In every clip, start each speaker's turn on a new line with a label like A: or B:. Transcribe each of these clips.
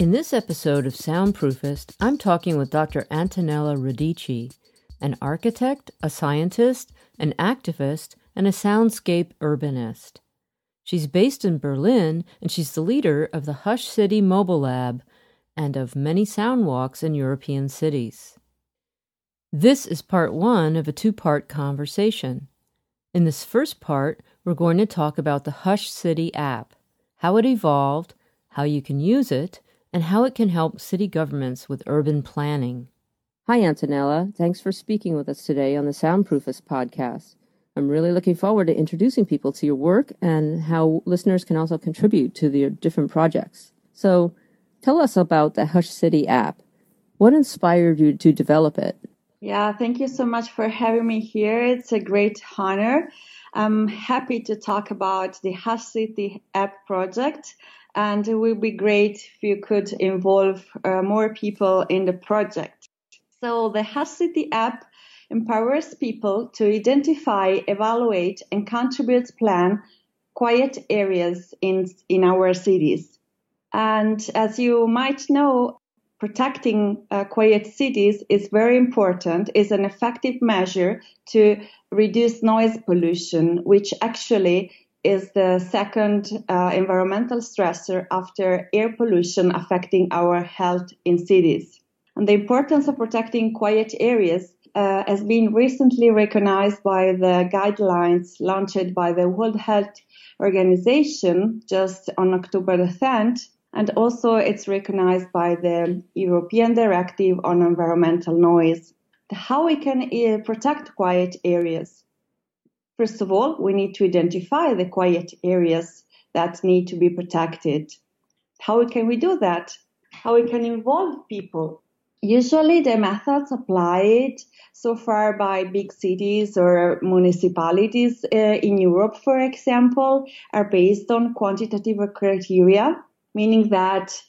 A: In this episode of Soundproofist, I'm talking with Dr. Antonella Radicchi, an architect, a scientist, an activist, and a soundscape urbanist. She's based in Berlin, and she's the leader of the Hush City Mobile Lab and of many sound walks in European cities. This is part one of a two part conversation. In this first part, we're going to talk about the Hush City app, how it evolved, how you can use it, and how it can help city governments with urban planning. Hi, Antonella. Thanks for speaking with us today on the Soundproofist podcast. I'm really looking forward to introducing people to your work and how listeners can also contribute to your different projects. So, tell us about the Hush City app. What inspired you to develop it?
B: Yeah, thank you so much for having me here. It's a great honor. I'm happy to talk about the Hush City app project, and it would be great if you could involve uh, more people in the project. So, the Hush app empowers people to identify, evaluate, and contribute plan quiet areas in, in our cities. And as you might know, protecting uh, quiet cities is very important, is an effective measure to reduce noise pollution, which actually is the second uh, environmental stressor after air pollution affecting our health in cities. And the importance of protecting quiet areas uh, has been recently recognized by the guidelines launched by the World Health Organization just on October the 10th and also it's recognized by the European Directive on Environmental Noise. How we can uh, protect quiet areas? First of all, we need to identify the quiet areas that need to be protected. How can we do that? How can we can involve people? Usually the methods applied so far by big cities or municipalities uh, in Europe, for example, are based on quantitative criteria meaning that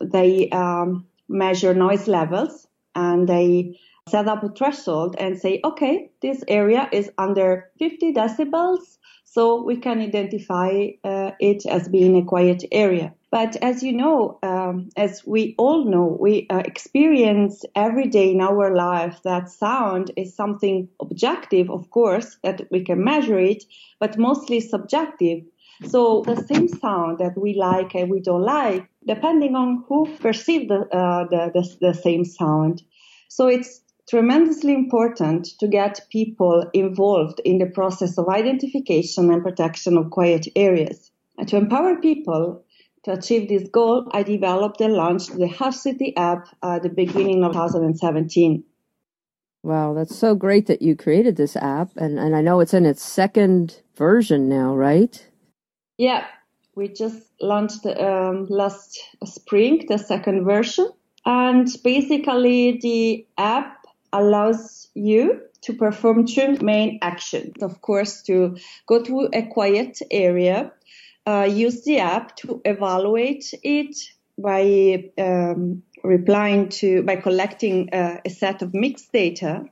B: they um, measure noise levels and they set up a threshold and say, okay, this area is under 50 decibels, so we can identify uh, it as being a quiet area. But as you know, um, as we all know, we uh, experience every day in our life that sound is something objective, of course, that we can measure it, but mostly subjective. So the same sound that we like and we don't like, depending on who perceives the, uh, the, the, the same sound. So it's tremendously important to get people involved in the process of identification and protection of quiet areas. And to empower people to achieve this goal, I developed and launched the Hush City app at the beginning of 2017.
A: Wow, that's so great that you created this app. And, and I know it's in its second version now, right?
B: Yeah, we just launched um, last spring the second version, and basically the app allows you to perform two main actions. Of course, to go to a quiet area, uh, use the app to evaluate it by um, replying to by collecting uh, a set of mixed data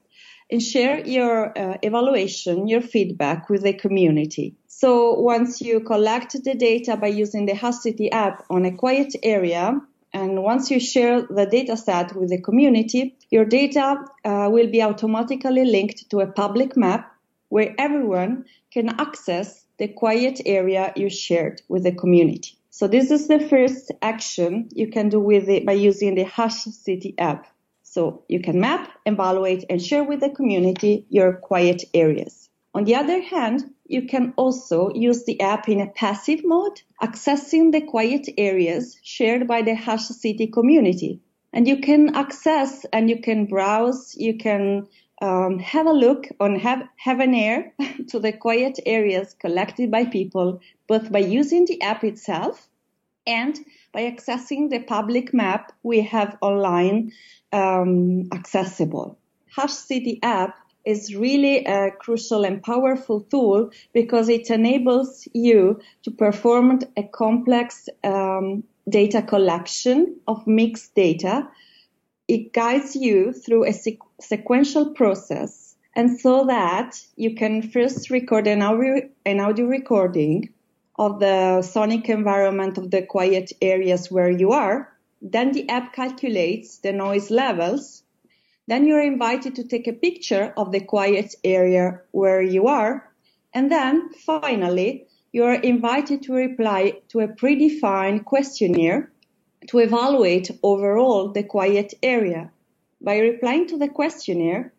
B: and share your uh, evaluation, your feedback with the community. So once you collect the data by using the Hush City app on a quiet area, and once you share the data set with the community, your data uh, will be automatically linked to a public map where everyone can access the quiet area you shared with the community. So this is the first action you can do with it by using the Hush City app. So you can map, evaluate, and share with the community your quiet areas. On the other hand, you can also use the app in a passive mode, accessing the quiet areas shared by the Hush City community. And you can access and you can browse, you can um, have a look on have, have an air to the quiet areas collected by people, both by using the app itself and by accessing the public map we have online um, accessible. Hush City app is really a crucial and powerful tool because it enables you to perform a complex um, data collection of mixed data. It guides you through a sequ- sequential process and so that you can first record an audio, an audio recording of the sonic environment of the quiet areas where you are Then the app calculates the noise levels. Then you're invited to take a picture of the quiet area where you are. And then finally, you're invited to reply to a predefined questionnaire to evaluate overall the quiet area. By replying to the questionnaire,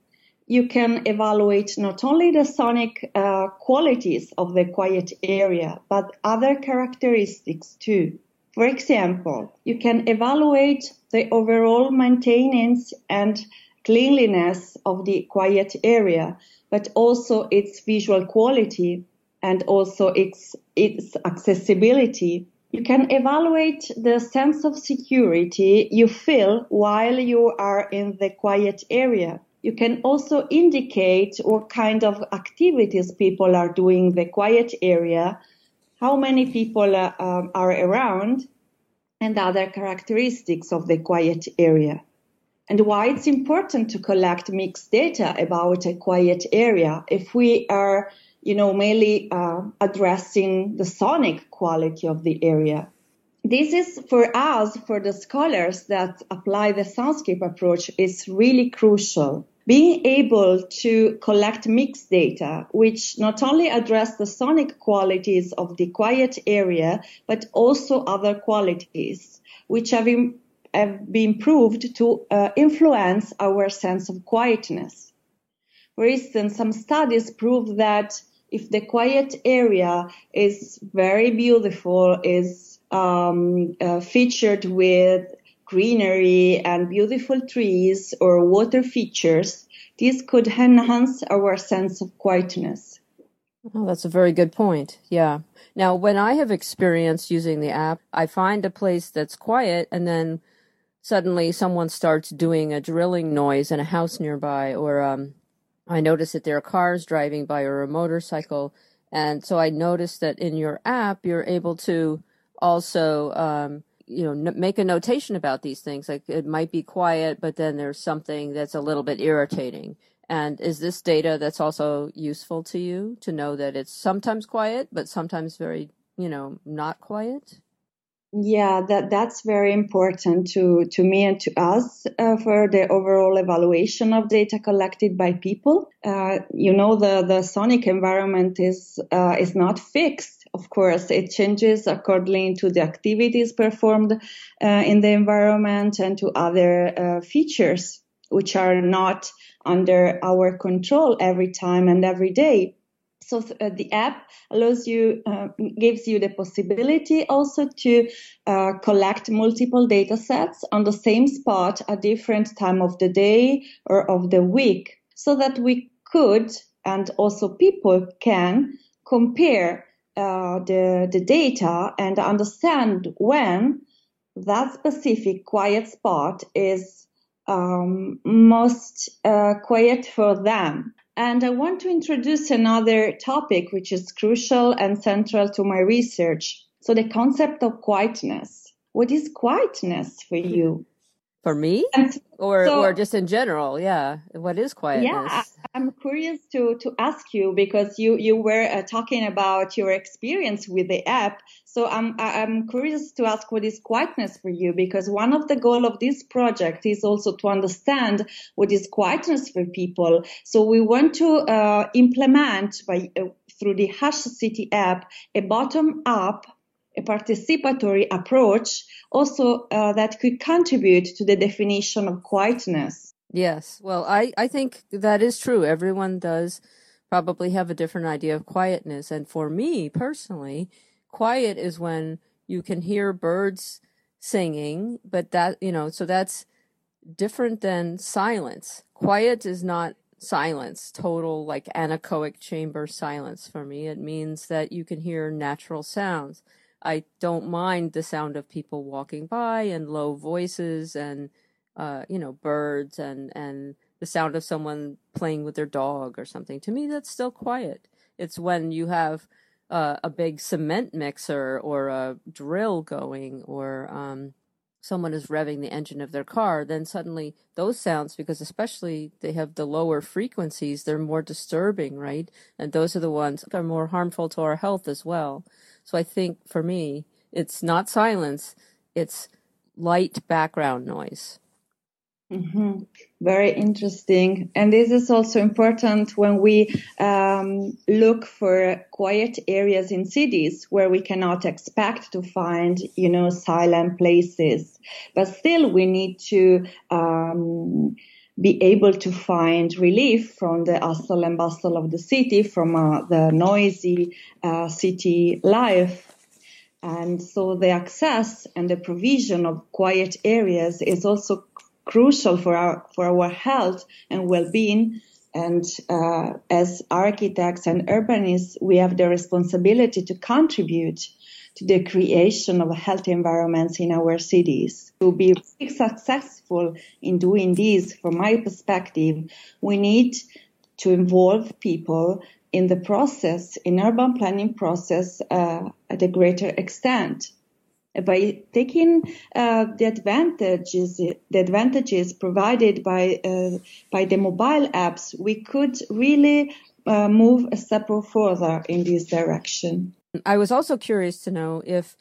B: you can evaluate not only the sonic uh, qualities of the quiet area, but other characteristics too. For example, you can evaluate the overall maintenance and cleanliness of the quiet area, but also its visual quality and also its, its accessibility. You can evaluate the sense of security you feel while you are in the quiet area. You can also indicate what kind of activities people are doing in the quiet area, how many people uh, um, are around, and other characteristics of the quiet area. And why it's important to collect mixed data about a quiet area if we are, you know, mainly uh, addressing the sonic quality of the area. This is for us, for the scholars that apply the soundscape approach, is really crucial. Being able to collect mixed data, which not only address the sonic qualities of the quiet area, but also other qualities, which have, have been proved to uh, influence our sense of quietness. For instance, some studies prove that if the quiet area is very beautiful, is um, uh, featured with greenery and beautiful trees or water features, this could enhance our sense of quietness.
A: Oh, that's a very good point. Yeah. Now, when I have experienced using the app, I find a place that's quiet and then suddenly someone starts doing a drilling noise in a house nearby, or um, I notice that there are cars driving by or a motorcycle. And so I notice that in your app, you're able to also um, you know n- make a notation about these things. Like it might be quiet but then there's something that's a little bit irritating. And is this data that's also useful to you to know that it's sometimes quiet but sometimes very you know not quiet
B: yeah that that's very important to to me and to us uh, for the overall evaluation of data collected by people uh, you know the the sonic environment is uh, is not fixed of course, it changes according to the activities performed uh, in the environment and to other uh, features which are not under our control every time and every day. So uh, the app allows you, uh, gives you the possibility also to uh, collect multiple data sets on the same spot at different time of the day or of the week so that we could and also people can compare uh, the, the data and understand when that specific quiet spot is um, most uh, quiet for them. And I want to introduce another topic which is crucial and central to my research. So the concept of quietness. What is quietness for you?
A: For me? or so, or just in general, yeah. What is quietness?
B: Yeah, I'm curious to to ask you because you you were uh, talking about your experience with the app. So I'm I'm curious to ask what is quietness for you because one of the goal of this project is also to understand what is quietness for people. So we want to uh, implement by uh, through the Hush City app a bottom up a participatory approach also uh, that could contribute to the definition of quietness.
A: Yes. Well, I, I think that is true. Everyone does probably have a different idea of quietness. And for me personally, quiet is when you can hear birds singing, but that, you know, so that's different than silence. Quiet is not silence, total like anechoic chamber silence for me. It means that you can hear natural sounds. I don't mind the sound of people walking by and low voices and uh, you know birds and and the sound of someone playing with their dog or something. To me, that's still quiet. It's when you have uh, a big cement mixer or a drill going or um, someone is revving the engine of their car, then suddenly those sounds, because especially they have the lower frequencies, they're more disturbing, right? And those are the ones that are more harmful to our health as well. So I think for me, it's not silence, it's light background noise.
B: Mm-hmm. Very interesting. And this is also important when we um, look for quiet areas in cities where we cannot expect to find, you know, silent places. But still, we need to um, be able to find relief from the hustle and bustle of the city, from uh, the noisy uh, city life. And so the access and the provision of quiet areas is also crucial for our for our health and well-being. And uh, as architects and urbanists, we have the responsibility to contribute to the creation of healthy environments in our cities. To be successful in doing this, from my perspective, we need to involve people in the process, in urban planning process, uh, at a greater extent by taking uh, the advantages the advantages provided by uh, by the mobile apps, we could really uh, move a step further in this direction.
A: I was also curious to know if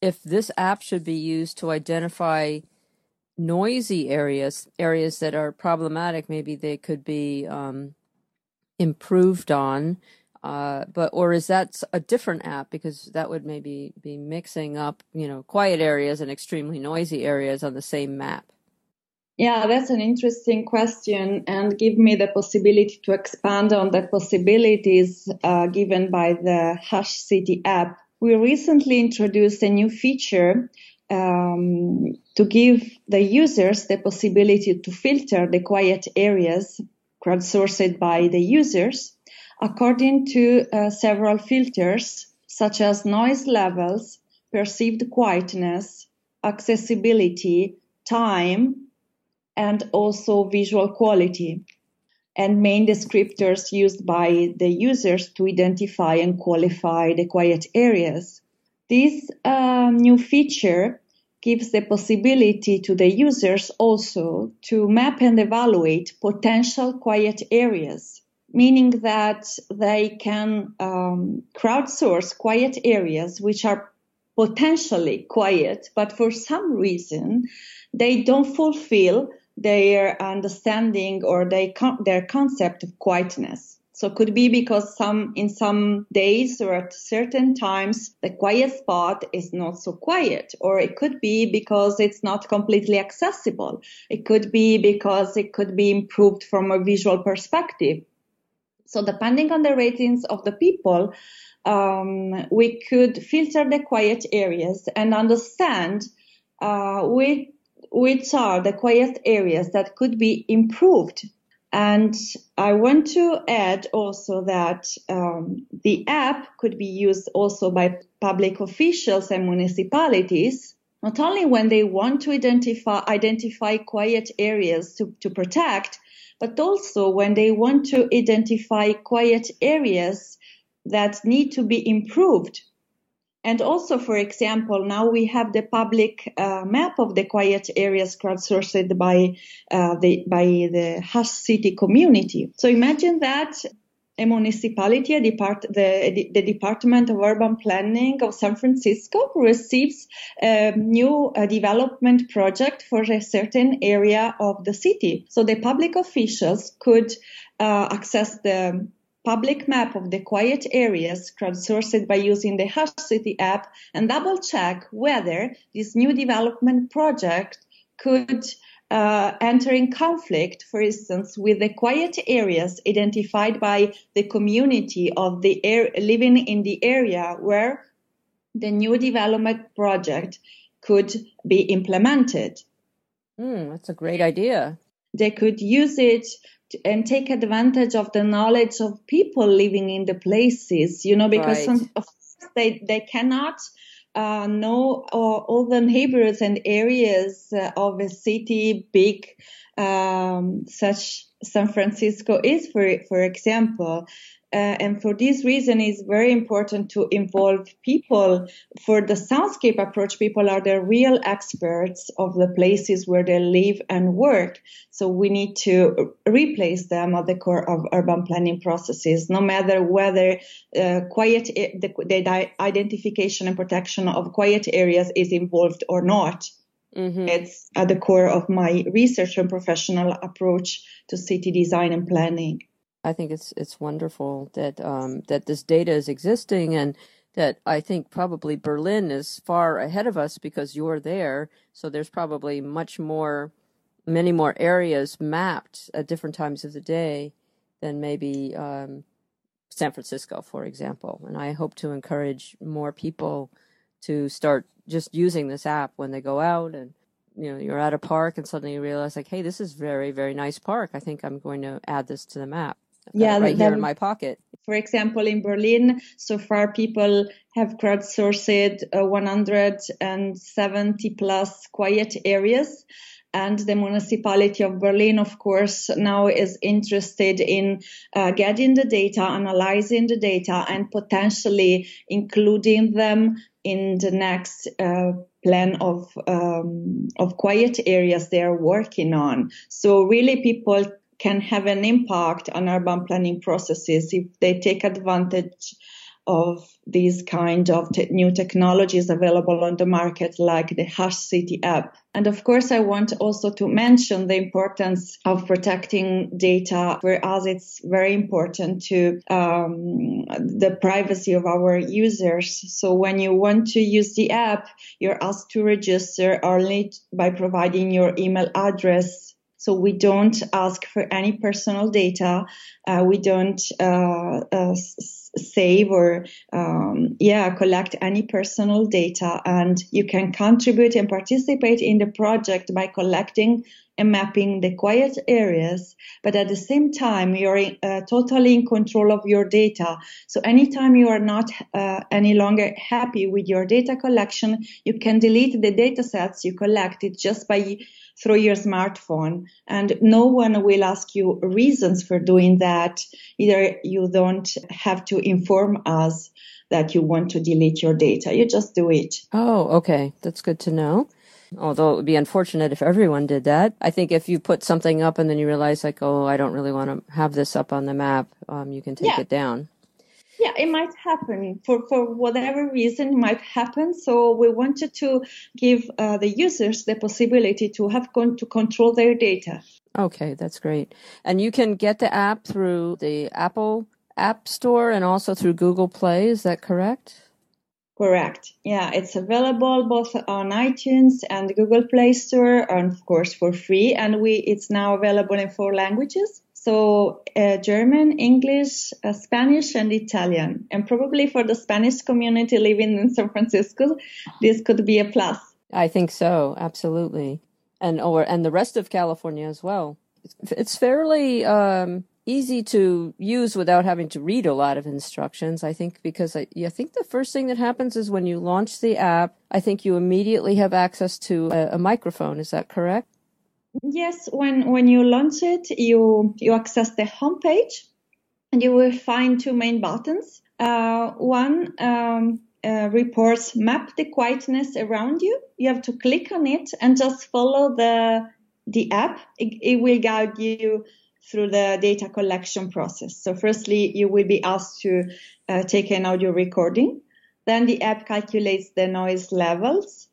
A: if this app should be used to identify noisy areas, areas that are problematic. Maybe they could be um, improved on uh, but or is that a different app because that would maybe be mixing up, you know, quiet areas and extremely noisy areas on the same map?
B: Yeah, that's an interesting question and give me the possibility to expand on the possibilities uh, given by the Hush City app. We recently introduced a new feature um, to give the users the possibility to filter the quiet areas crowdsourced by the users according to uh, several filters such as noise levels, perceived quietness, accessibility, time, and also visual quality, and main descriptors used by the users to identify and qualify the quiet areas. This uh, new feature gives the possibility to the users also to map and evaluate potential quiet areas meaning that they can um, crowdsource quiet areas which are potentially quiet, but for some reason they don't fulfill their understanding or they con- their concept of quietness. So could be because some in some days or at certain times the quiet spot is not so quiet, or it could be because it's not completely accessible. It could be because it could be improved from a visual perspective so depending on the ratings of the people, um, we could filter the quiet areas and understand uh, which, which are the quiet areas that could be improved. And I want to add also that um, the app could be used also by public officials and municipalities not only when they want to identify identify quiet areas to, to protect, but also when they want to identify quiet areas that need to be improved. And also, for example, now we have the public uh, map of the quiet areas crowdsourced by uh, the by the Hush City community. So imagine that a municipality, a depart, the, the Department of Urban Planning of San Francisco receives a new uh, development project for a certain area of the city. So the public officials could uh, access the public map of the quiet areas crowdsourced by using the Hush City app and double check whether this new development project could uh, enter in conflict, for instance, with the quiet areas identified by the community of the air living in the area where the new development project could be implemented.
A: Mm, that's a great idea.
B: They could use it and take advantage of the knowledge of people living in the places, you know, because right. some, they, they cannot uh, know uh, all the neighborhoods and areas uh, of a city big um, such San Francisco is, for for example. Uh, and for this reason, it's very important to involve people. For the soundscape approach, people are the real experts of the places where they live and work. So we need to replace them at the core of urban planning processes, no matter whether uh, quiet the, the identification and protection of quiet areas is involved or not. Mm-hmm. It's at the core of my research and professional approach to city design and planning.
A: I think it's it's wonderful that um, that this data is existing and that I think probably Berlin is far ahead of us because you're there. So there's probably much more, many more areas mapped at different times of the day than maybe um, San Francisco, for example. And I hope to encourage more people to start just using this app when they go out and you know you're at a park and suddenly you realize like hey this is very very nice park i think i'm going to add this to the map yeah right here in my pocket
B: for example in berlin so far people have crowdsourced uh, 170 plus quiet areas and the municipality of Berlin, of course, now is interested in uh, getting the data, analyzing the data, and potentially including them in the next uh, plan of um, of quiet areas they are working on. So really, people can have an impact on urban planning processes if they take advantage of these kind of te- new technologies available on the market, like the Hush City app. And of course, I want also to mention the importance of protecting data. Us, it's very important to um, the privacy of our users. So when you want to use the app, you're asked to register only by providing your email address so we don't ask for any personal data. Uh, we don't uh, uh, save or um, yeah collect any personal data, and you can contribute and participate in the project by collecting and mapping the quiet areas, but at the same time, you're uh, totally in control of your data. So anytime you are not uh, any longer happy with your data collection, you can delete the data sets you collected just by through your smartphone and no one will ask you reasons for doing that. Either you don't have to inform us that you want to delete your data. You just do it.
A: Oh, okay. That's good to know. Although it would be unfortunate if everyone did that. I think if you put something up and then you realize, like, oh, I don't really want to have this up on the map, um, you can take yeah. it down
B: yeah it might happen for for whatever reason it might happen so we wanted to give uh, the users the possibility to have con- to control their data
A: okay that's great and you can get the app through the apple app store and also through google play is that correct
B: Correct. Yeah, it's available both on iTunes and Google Play Store, and of course for free. And we it's now available in four languages. So uh, German, English, uh, Spanish, and Italian. And probably for the Spanish community living in San Francisco, this could be a plus.
A: I think so, absolutely, and or and the rest of California as well. It's fairly um, easy to use without having to read a lot of instructions. I think because I, I think the first thing that happens is when you launch the app, I think you immediately have access to a, a microphone. Is that correct?
B: Yes, when when you launch it, you you access the homepage, and you will find two main buttons. Uh, one um, uh, reports map the quietness around you. You have to click on it and just follow the the app. It, it will guide you through the data collection process. So, firstly, you will be asked to uh, take an audio recording. Then the app calculates the noise levels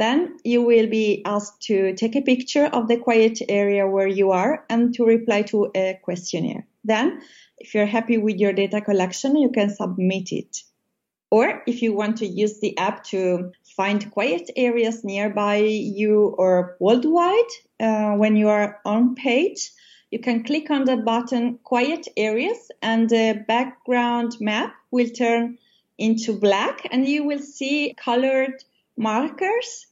B: then you will be asked to take a picture of the quiet area where you are and to reply to a questionnaire. Then, if you're happy with your data collection, you can submit it. Or if you want to use the app to find quiet areas nearby you or worldwide uh, when you are on page, you can click on the button quiet areas and the background map will turn into black and you will see colored markers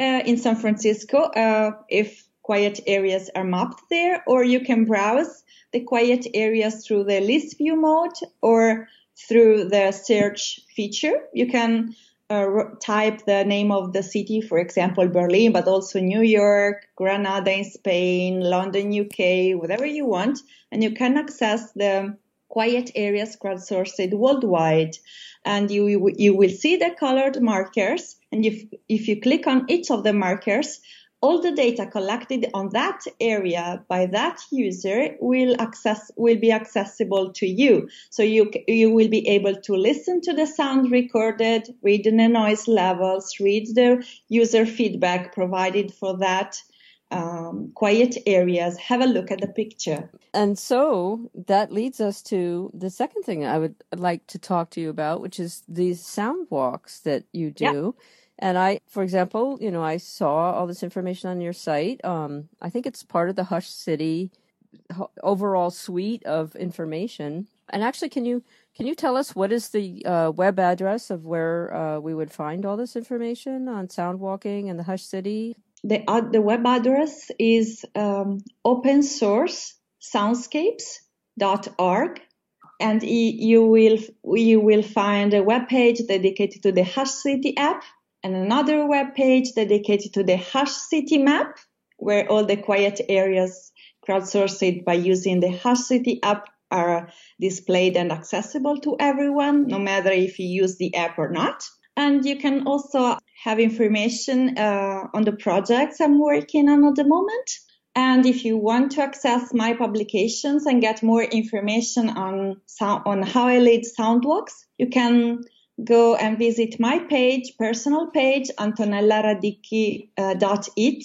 B: uh, in San Francisco uh, if quiet areas are mapped there, or you can browse the quiet areas through the list view mode or through the search feature. You can uh, type the name of the city, for example, Berlin, but also New York, Granada in Spain, London, UK, whatever you want, and you can access the quiet areas crowdsourced worldwide. And you, you will see the colored markers. And if, if you click on each of the markers, all the data collected on that area by that user will access will be accessible to you so you you will be able to listen to the sound recorded read the noise levels read the user feedback provided for that um, quiet areas have a look at the picture
A: and so that leads us to the second thing i would like to talk to you about which is these sound walks that you do yeah and I, for example, you know, I saw all this information on your site. Um, I think it's part of the Hush City overall suite of information. And actually, can you can you tell us what is the uh, web address of where uh, we would find all this information on sound walking and the Hush City?
B: The uh, the web address is um, open source soundscapes.org and you will you will find a web page dedicated to the Hush City app and another web page dedicated to the Hush City map, where all the quiet areas crowdsourced by using the Hush City app are displayed and accessible to everyone, no matter if you use the app or not. And you can also have information uh, on the projects I'm working on at the moment. And if you want to access my publications and get more information on sound, on how I lead Soundwalks, you can go and visit my page, personal page, antonellaradicchi.it.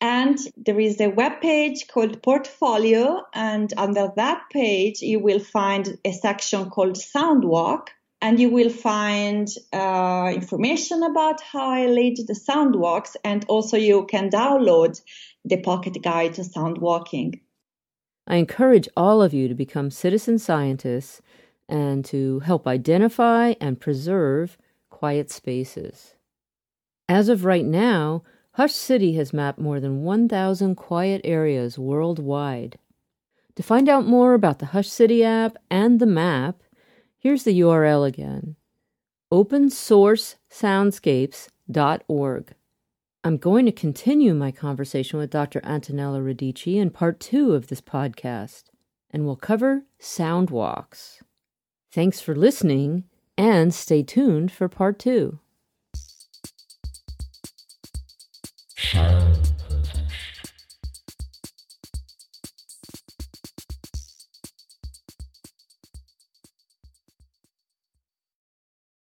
B: And there is a web page called Portfolio. And under that page, you will find a section called Soundwalk. And you will find uh, information about how I lead the sound walks, And also you can download the pocket guide to sound walking.
A: I encourage all of you to become citizen scientists and to help identify and preserve quiet spaces. As of right now, Hush City has mapped more than 1,000 quiet areas worldwide. To find out more about the Hush City app and the map, Here's the URL again opensourcesoundscapes.org. I'm going to continue my conversation with Dr. Antonella Radicchi in part two of this podcast, and we'll cover sound walks. Thanks for listening, and stay tuned for part two.